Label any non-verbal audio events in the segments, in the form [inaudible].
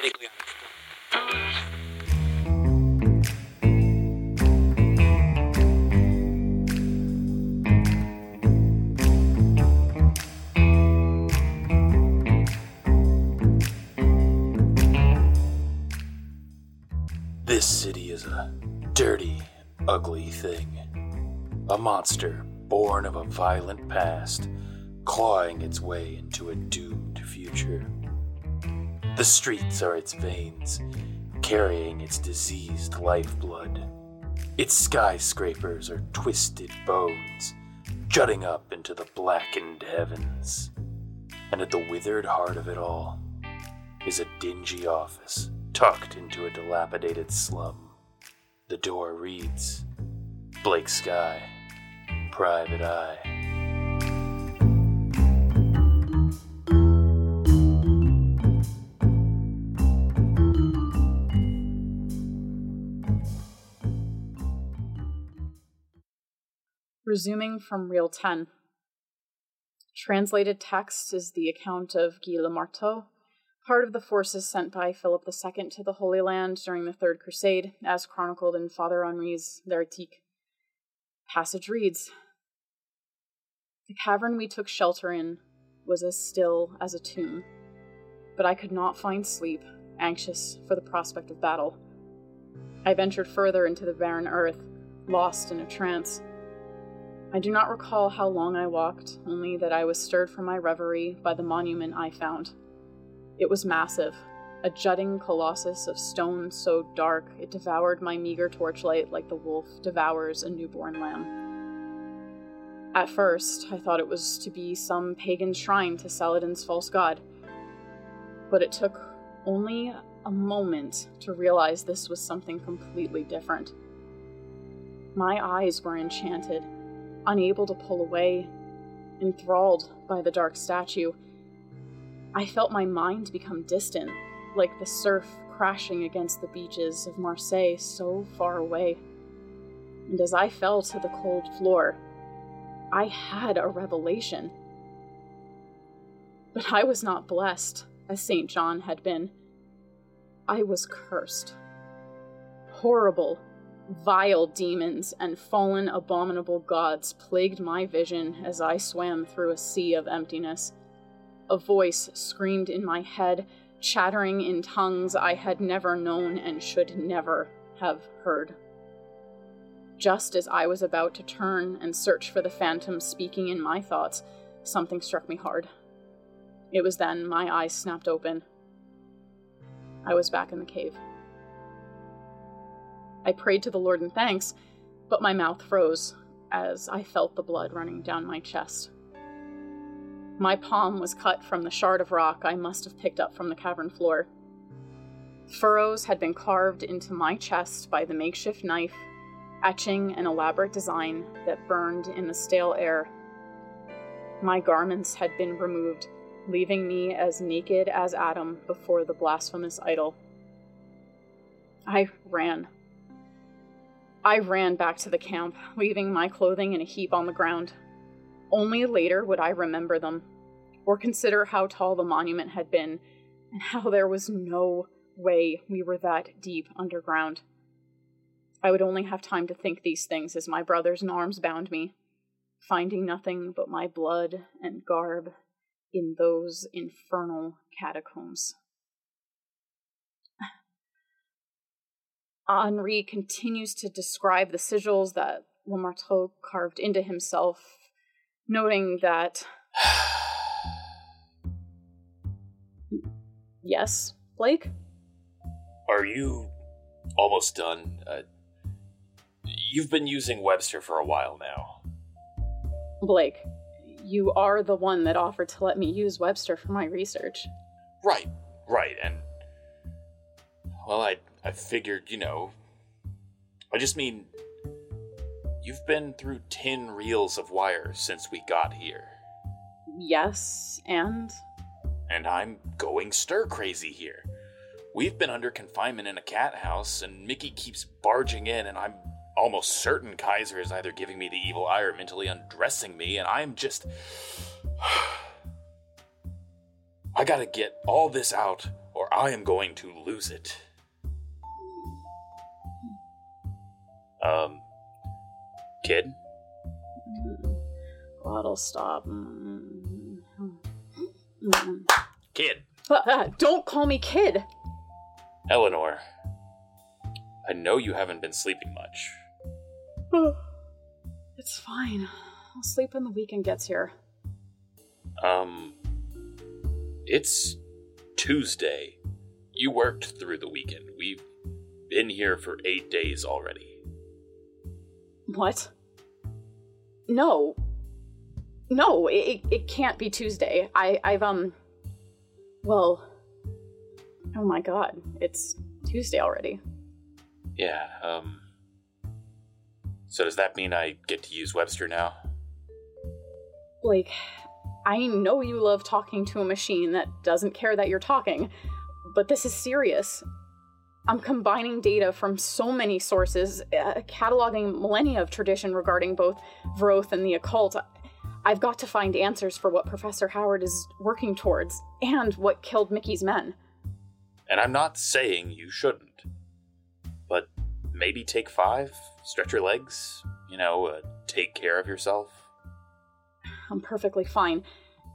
medically unexplained. This city is a dirty, ugly thing. A monster born of a violent past, clawing its way into a doomed future. The streets are its veins, carrying its diseased lifeblood. Its skyscrapers are twisted bones, jutting up into the blackened heavens. And at the withered heart of it all is a dingy office tucked into a dilapidated slum. The door reads Blake Sky, Private Eye. Resuming from Reel 10. Translated text is the account of Guy Le Marteau, part of the forces sent by Philip II to the Holy Land during the Third Crusade, as chronicled in Father Henri's L'Hérétique. Passage reads The cavern we took shelter in was as still as a tomb, but I could not find sleep, anxious for the prospect of battle. I ventured further into the barren earth, lost in a trance. I do not recall how long I walked, only that I was stirred from my reverie by the monument I found. It was massive, a jutting colossus of stone so dark it devoured my meager torchlight like the wolf devours a newborn lamb. At first, I thought it was to be some pagan shrine to Saladin's false god, but it took only a moment to realize this was something completely different. My eyes were enchanted unable to pull away, enthralled by the dark statue. I felt my mind become distant, like the surf crashing against the beaches of Marseille so far away. And as I fell to the cold floor, I had a revelation. But I was not blessed, as St. John had been. I was cursed. Horrible, Vile demons and fallen abominable gods plagued my vision as I swam through a sea of emptiness. A voice screamed in my head, chattering in tongues I had never known and should never have heard. Just as I was about to turn and search for the phantom speaking in my thoughts, something struck me hard. It was then my eyes snapped open. I was back in the cave. I prayed to the Lord in thanks, but my mouth froze as I felt the blood running down my chest. My palm was cut from the shard of rock I must have picked up from the cavern floor. Furrows had been carved into my chest by the makeshift knife, etching an elaborate design that burned in the stale air. My garments had been removed, leaving me as naked as Adam before the blasphemous idol. I ran I ran back to the camp, leaving my clothing in a heap on the ground. Only later would I remember them, or consider how tall the monument had been, and how there was no way we were that deep underground. I would only have time to think these things as my brothers in arms bound me, finding nothing but my blood and garb in those infernal catacombs. Henri continues to describe the sigils that Le Marteau carved into himself, noting that. [sighs] yes, Blake? Are you almost done? Uh, you've been using Webster for a while now. Blake, you are the one that offered to let me use Webster for my research. Right, right, and. Well, I I figured, you know. I just mean, you've been through 10 reels of wire since we got here. Yes, and? And I'm going stir crazy here. We've been under confinement in a cat house, and Mickey keeps barging in, and I'm almost certain Kaiser is either giving me the evil eye or mentally undressing me, and I'm just. [sighs] I gotta get all this out, or I am going to lose it. Um, kid? Bottle stop. Mm. Mm. Kid! Uh, [laughs] don't call me kid. Eleanor, I know you haven't been sleeping much. [sighs] It's fine. I'll sleep when the weekend gets here. Um, it's Tuesday. You worked through the weekend. We've been here for eight days already. What? No. No, it, it can't be Tuesday. I, I've, um. Well. Oh my god, it's Tuesday already. Yeah, um. So does that mean I get to use Webster now? Like, I know you love talking to a machine that doesn't care that you're talking, but this is serious. I'm combining data from so many sources, uh, cataloging millennia of tradition regarding both Vroth and the occult. I've got to find answers for what Professor Howard is working towards, and what killed Mickey's men. And I'm not saying you shouldn't. But maybe take five, stretch your legs, you know, uh, take care of yourself. I'm perfectly fine.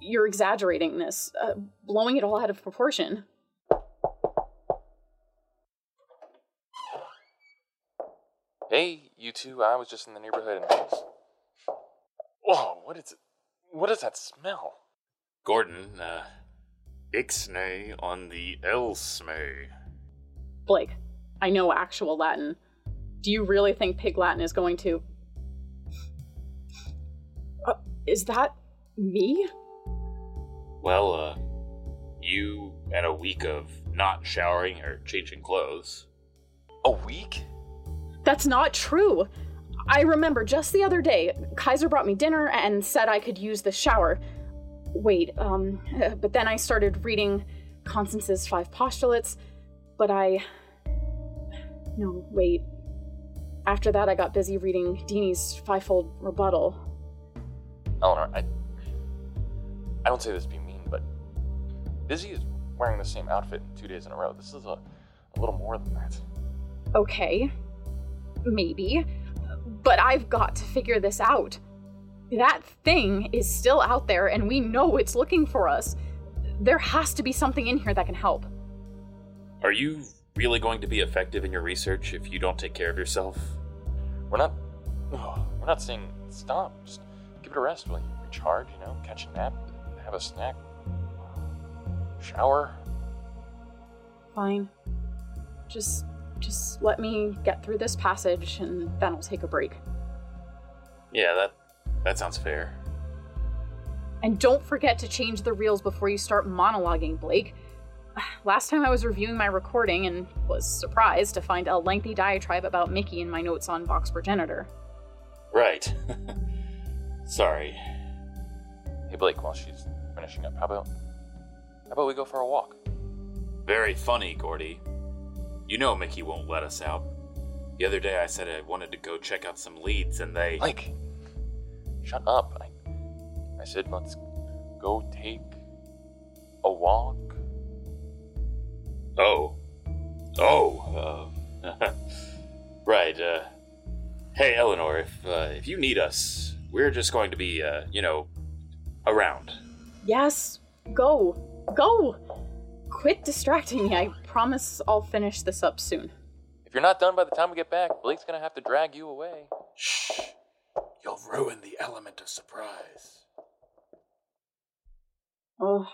You're exaggerating this, uh, blowing it all out of proportion. Hey, you two, I was just in the neighborhood and. Whoa, what is it? What is that smell? Gordon, uh, ixnay on the elsmay. Blake, I know actual Latin. Do you really think Pig Latin is going to. Uh, is that me? Well, uh, you had a week of not showering or changing clothes. A week? That's not true. I remember just the other day, Kaiser brought me dinner and said I could use the shower. Wait, um, uh, but then I started reading Constance's five postulates, but I. No, wait. After that, I got busy reading Dini's fivefold rebuttal. Eleanor, I. I don't say this to be mean, but. Busy is wearing the same outfit two days in a row. This is a, a little more than that. Okay, maybe, but I've got to figure this out. That thing is still out there, and we know it's looking for us. There has to be something in here that can help. Are you really going to be effective in your research if you don't take care of yourself? We're not. Oh, [sighs] we're not saying stop. Just give it a rest while you recharge, you know, catch a nap, have a snack, shower. Fine. Just just let me get through this passage and then I'll take a break. Yeah, that that sounds fair. And don't forget to change the reels before you start monologuing, Blake. [sighs] Last time I was reviewing my recording and was surprised to find a lengthy diatribe about Mickey in my notes on Vox Progenitor. Right. [laughs] Sorry. Hey Blake, while she's finishing up, how about how about we go for a walk? Very funny, Gordy. You know Mickey won't let us out. The other day I said I wanted to go check out some leads and they. Mike! shut up. I, I said let's go take a walk. Oh. Oh. Uh, [laughs] [laughs] right. Uh, hey, Eleanor, if uh, if you need us, we're just going to be, uh, you know, around. Yes, go. Go! Quit distracting me. I promise I'll finish this up soon. If you're not done by the time we get back, Blake's gonna have to drag you away. Shh. You'll ruin the element of surprise. Oh.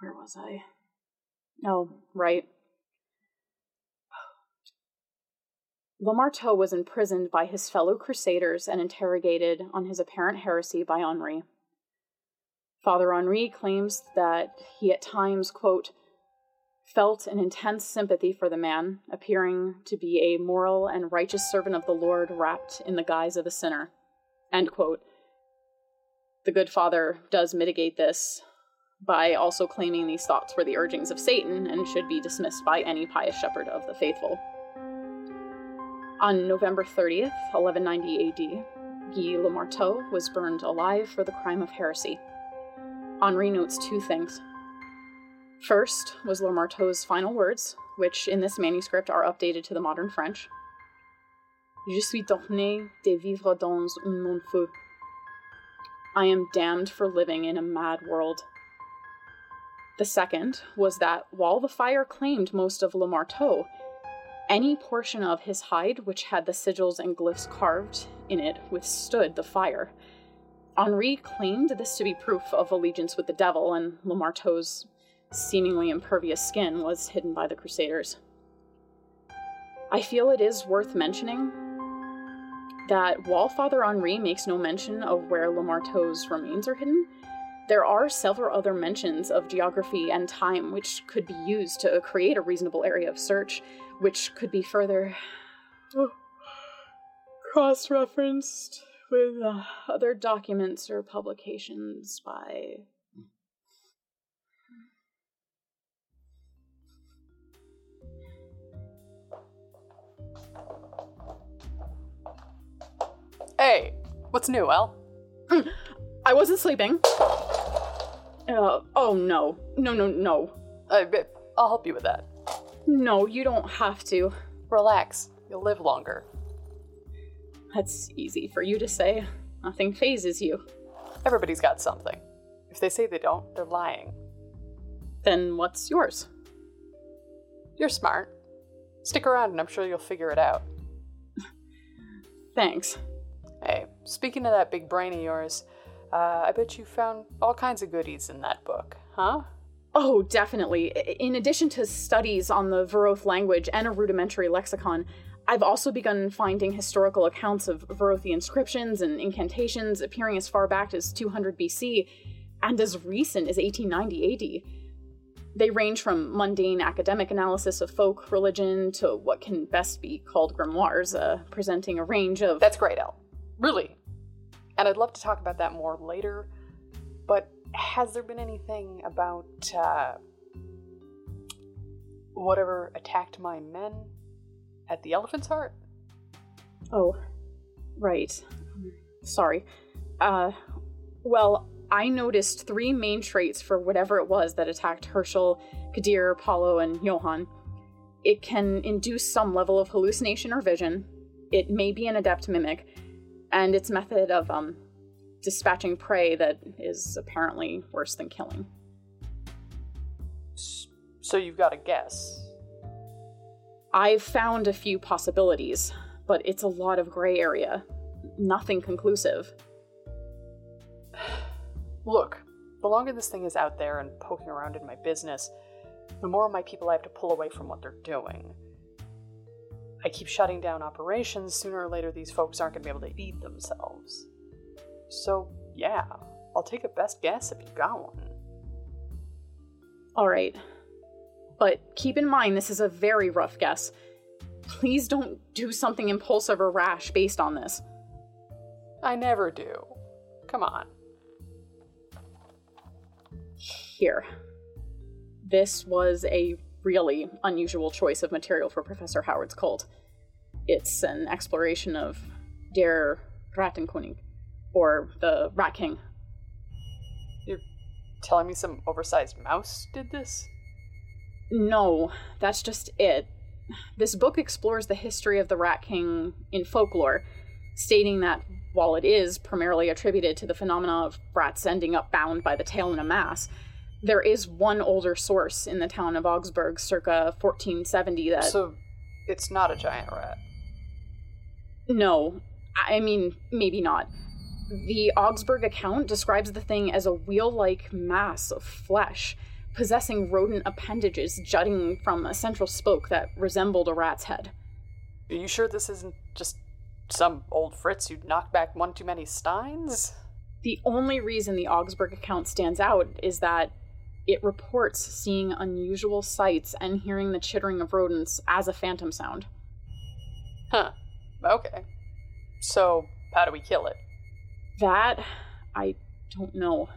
Where was I? Oh, right. Le Marteau was imprisoned by his fellow crusaders and interrogated on his apparent heresy by Henri. Father Henri claims that he at times, quote, felt an intense sympathy for the man, appearing to be a moral and righteous servant of the Lord wrapped in the guise of a sinner. End quote. The good father does mitigate this by also claiming these thoughts were the urgings of Satan and should be dismissed by any pious shepherd of the faithful. On November 30th, 1190 AD, Guy Le Marteau was burned alive for the crime of heresy. Henri notes two things. First was Le Marteau's final words, which in this manuscript are updated to the modern French. Je suis torné de vivre dans un monde fou. I am damned for living in a mad world. The second was that while the fire claimed most of Le Marteau, any portion of his hide which had the sigils and glyphs carved in it withstood the fire. Henri claimed this to be proof of allegiance with the devil, and Le Marteau's seemingly impervious skin was hidden by the Crusaders. I feel it is worth mentioning that while Father Henri makes no mention of where Le Marteau's remains are hidden, there are several other mentions of geography and time which could be used to create a reasonable area of search, which could be further oh, cross referenced with uh, other documents or publications by. Hey, what's new, El? I wasn't sleeping. Uh, oh no. No, no, no. I, I'll help you with that. No, you don't have to. Relax. You'll live longer. That's easy for you to say. Nothing phases you. Everybody's got something. If they say they don't, they're lying. Then what's yours? You're smart. Stick around and I'm sure you'll figure it out. [laughs] Thanks. Hey, speaking of that big brain of yours, uh, I bet you found all kinds of goodies in that book, huh? Oh, definitely. In addition to studies on the Vroth language and a rudimentary lexicon, I've also begun finding historical accounts of Varothi inscriptions and incantations appearing as far back as 200 BC and as recent as 1890 AD. They range from mundane academic analysis of folk religion to what can best be called grimoires, uh, presenting a range of. That's great, El. Really. And I'd love to talk about that more later, but has there been anything about uh, whatever attacked my men at the Elephant's Heart? Oh, right. Sorry. Uh, well, I noticed three main traits for whatever it was that attacked Herschel, Kadir, Paulo, and Johann. It can induce some level of hallucination or vision. It may be an adept mimic, and its method of um dispatching prey that is apparently worse than killing. So you've got a guess. I've found a few possibilities, but it's a lot of gray area. Nothing conclusive. [sighs] Look, the longer this thing is out there and poking around in my business, the more of my people I have to pull away from what they're doing. I keep shutting down operations, sooner or later these folks aren't going to be able to feed themselves. So, yeah, I'll take a best guess if you got one. All right. But keep in mind, this is a very rough guess. Please don't do something impulsive or rash based on this. I never do. Come on. Here. This was a really unusual choice of material for Professor Howard's cult. It's an exploration of Der Rattenkönig, or the Rat King. You're telling me some oversized mouse did this? No, that's just it. This book explores the history of the Rat King in folklore, stating that while it is primarily attributed to the phenomena of rats ending up bound by the tail in a mass, there is one older source in the town of Augsburg circa 1470 that. So, it's not a giant rat. No, I mean, maybe not. The Augsburg account describes the thing as a wheel like mass of flesh, possessing rodent appendages jutting from a central spoke that resembled a rat's head. Are you sure this isn't just some old Fritz who knocked back one too many Steins? The only reason the Augsburg account stands out is that it reports seeing unusual sights and hearing the chittering of rodents as a phantom sound. Huh. Okay. So, how do we kill it? That, I don't know.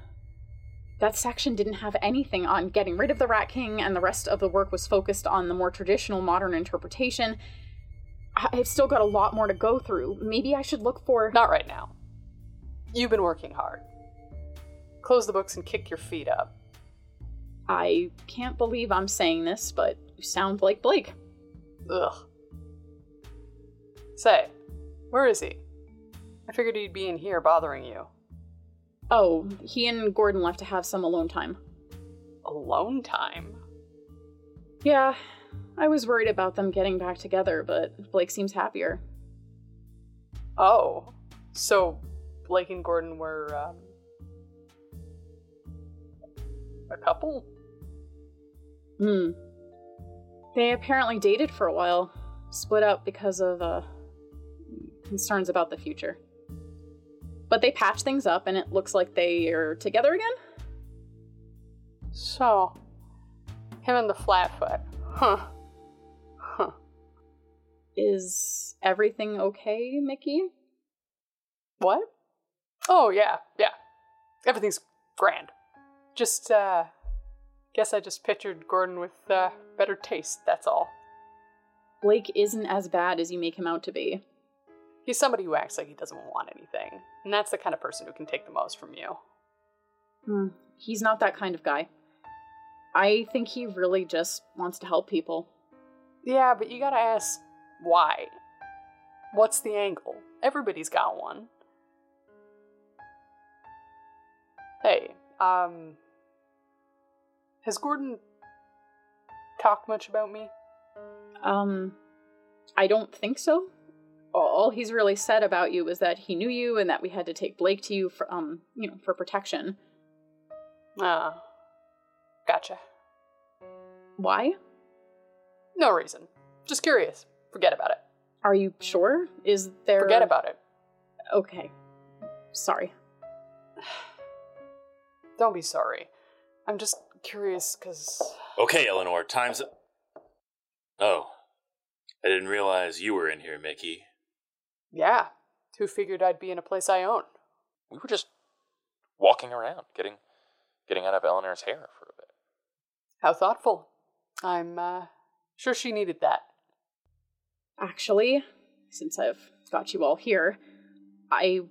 That section didn't have anything on getting rid of the Rat King, and the rest of the work was focused on the more traditional modern interpretation. I've still got a lot more to go through. Maybe I should look for. Not right now. You've been working hard. Close the books and kick your feet up. I can't believe I'm saying this, but you sound like Blake. Ugh. Say, where is he? I figured he'd be in here bothering you. Oh, he and Gordon left to have some alone time. Alone time? Yeah, I was worried about them getting back together, but Blake seems happier. Oh. So, Blake and Gordon were, um. a couple? Hmm. They apparently dated for a while, split up because of, uh, concerns about the future. But they patch things up and it looks like they are together again? So, him and the Flatfoot. Huh. Huh. Is everything okay, Mickey? What? Oh, yeah, yeah. Everything's grand. Just, uh. Guess I just pictured Gordon with, uh, better taste, that's all. Blake isn't as bad as you make him out to be. He's somebody who acts like he doesn't want anything, and that's the kind of person who can take the most from you. Hmm. He's not that kind of guy. I think he really just wants to help people. Yeah, but you gotta ask why. What's the angle? Everybody's got one. Hey, um. Has Gordon talked much about me? Um, I don't think so. All he's really said about you is that he knew you and that we had to take Blake to you for, um, you know, for protection. Ah. gotcha. Why? No reason. Just curious. Forget about it. Are you sure? Is there. Forget about it. Okay. Sorry. [sighs] Don't be sorry. I'm just curious because. Okay, Eleanor, time's. Oh. I didn't realize you were in here, Mickey. Yeah. Who figured I'd be in a place I own? We were just walking around, getting getting out of Eleanor's hair for a bit. How thoughtful. I'm uh, sure she needed that. Actually, since I've got you all here, I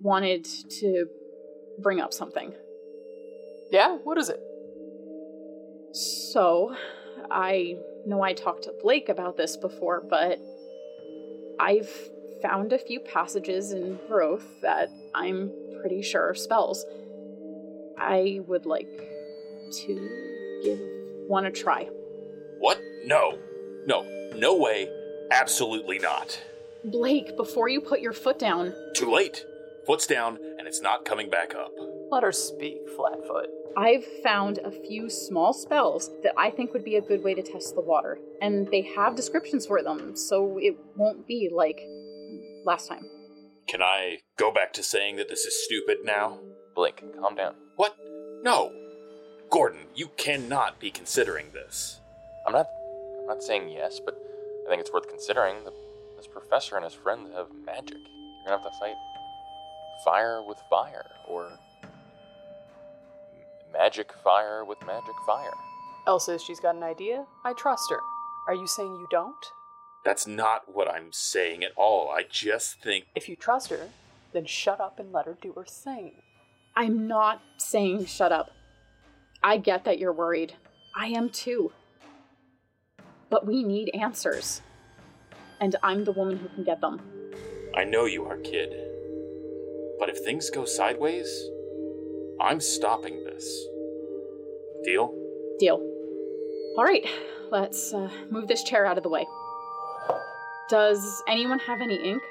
wanted to bring up something. Yeah? What is it? So, I know I talked to Blake about this before, but I've found a few passages in Vroth that I'm pretty sure are spells. I would like to give one a try. What? No. No. No way. Absolutely not. Blake, before you put your foot down, Too late. Foot's down, and it's not coming back up. Let her speak, Flatfoot. I've found a few small spells that I think would be a good way to test the water, and they have descriptions for them, so it won't be like last time. Can I go back to saying that this is stupid now? Blake, calm down. What? No. Gordon, you cannot be considering this. I'm not I'm not saying yes, but I think it's worth considering. The, this professor and his friends have magic. You're gonna have to fight fire with fire, or magic fire with magic fire. El says she's got an idea. I trust her. Are you saying you don't? That's not what I'm saying at all. I just think. If you trust her, then shut up and let her do her thing. I'm not saying shut up. I get that you're worried. I am too. But we need answers. And I'm the woman who can get them. I know you are, kid. But if things go sideways, I'm stopping this. Deal? Deal. All right, let's uh, move this chair out of the way. Does anyone have any ink?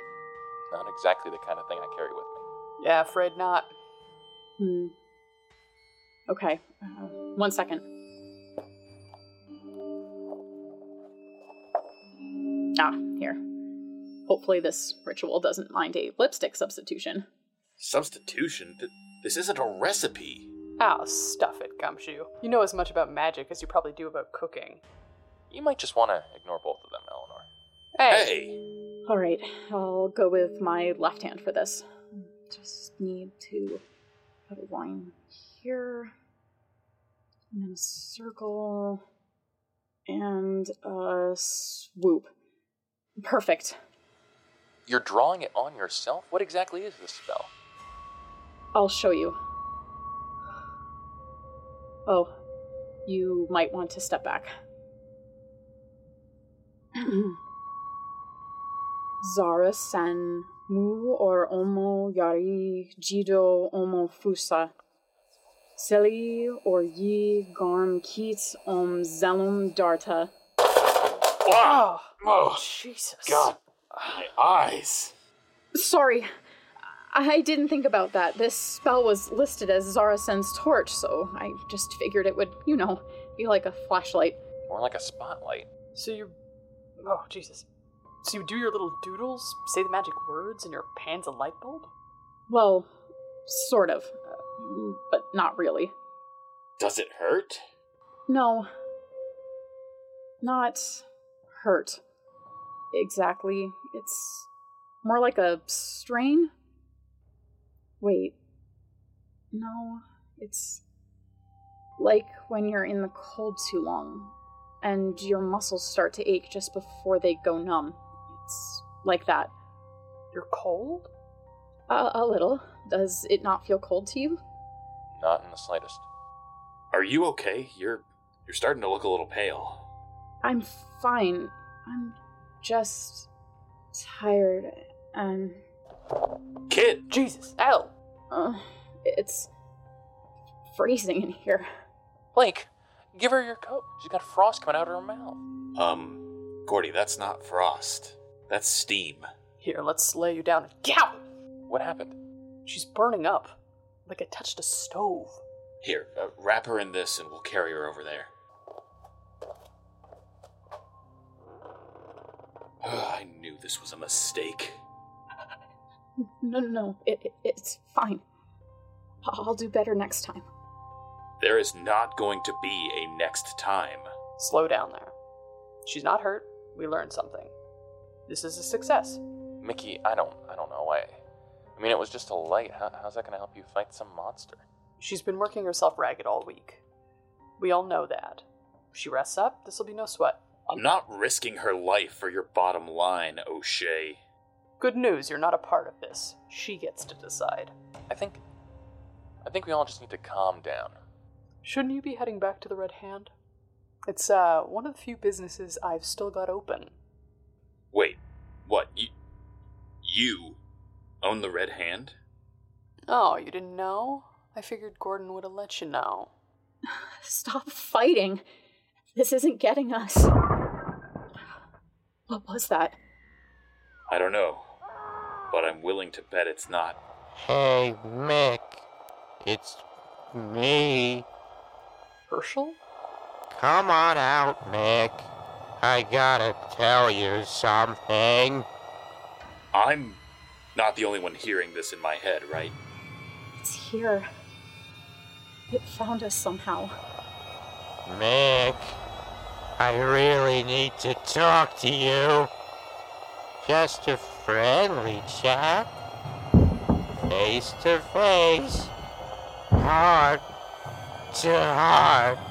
Not exactly the kind of thing I carry with me. Yeah, afraid not. Hmm. Okay, uh, one second. Ah, here. Hopefully, this ritual doesn't mind a lipstick substitution. Substitution? Th- This isn't a recipe. Oh, stuff it, Gumshoe. You know as much about magic as you probably do about cooking. You might just want to ignore both of them, Eleanor. Hey! Hey! All right, I'll go with my left hand for this. Just need to put a line here, and then a circle, and a swoop. Perfect. You're drawing it on yourself? What exactly is this spell? I'll show you. Oh, you might want to step back. [clears throat] Zara sen mu or omo yari jido omo fusa. Seli or yi garm kit om zelum darta. Wow! Ah, oh, Jesus. God. My eyes. Sorry, I didn't think about that. This spell was listed as Zarasen's torch, so I just figured it would, you know, be like a flashlight. More like a spotlight. So you. Oh, Jesus. So you do your little doodles, say the magic words, and your pan's a light bulb? Well, sort of, uh, but not really. Does it hurt? No. Not hurt. Exactly. It's more like a strain. Wait. No, it's like when you're in the cold too long and your muscles start to ache just before they go numb. It's like that. You're cold? A, a little. Does it not feel cold to you? Not in the slightest. Are you okay? You're you're starting to look a little pale. I'm fine. I'm just tired and Kid, Jesus. L. uh, it's freezing in here. Blake, give her your coat. She's got frost coming out of her mouth. um, Gordy, that's not frost. That's steam. Here, let's lay you down. Gow! What happened? She's burning up. Like I touched a stove. Here, uh, wrap her in this and we'll carry her over there. I knew this was a mistake. No, no, no. It, it, it's fine. I'll I'll do better next time. There is not going to be a next time. Slow down there. She's not hurt. We learned something. This is a success. Mickey, I don't I don't know. why. I mean it was just a light. How, how's that gonna help you fight some monster? She's been working herself ragged all week. We all know that. If she rests up, this'll be no sweat. I'm not risking her life for your bottom line, O'Shea. Good news, you're not a part of this. She gets to decide. I think I think we all just need to calm down. Shouldn't you be heading back to the Red Hand? It's uh one of the few businesses I've still got open. Wait, what? You, you own the Red Hand? Oh, you didn't know? I figured Gordon would have let you know. [laughs] Stop fighting. This isn't getting us. What was that? I don't know, but I'm willing to bet it's not. Hey, Mick. It's me. Herschel? Come on out, Mick. I gotta tell you something. I'm not the only one hearing this in my head, right? It's here. It found us somehow. Mick, I really need to talk to you. Just a friendly chat. Face to face. Heart to heart.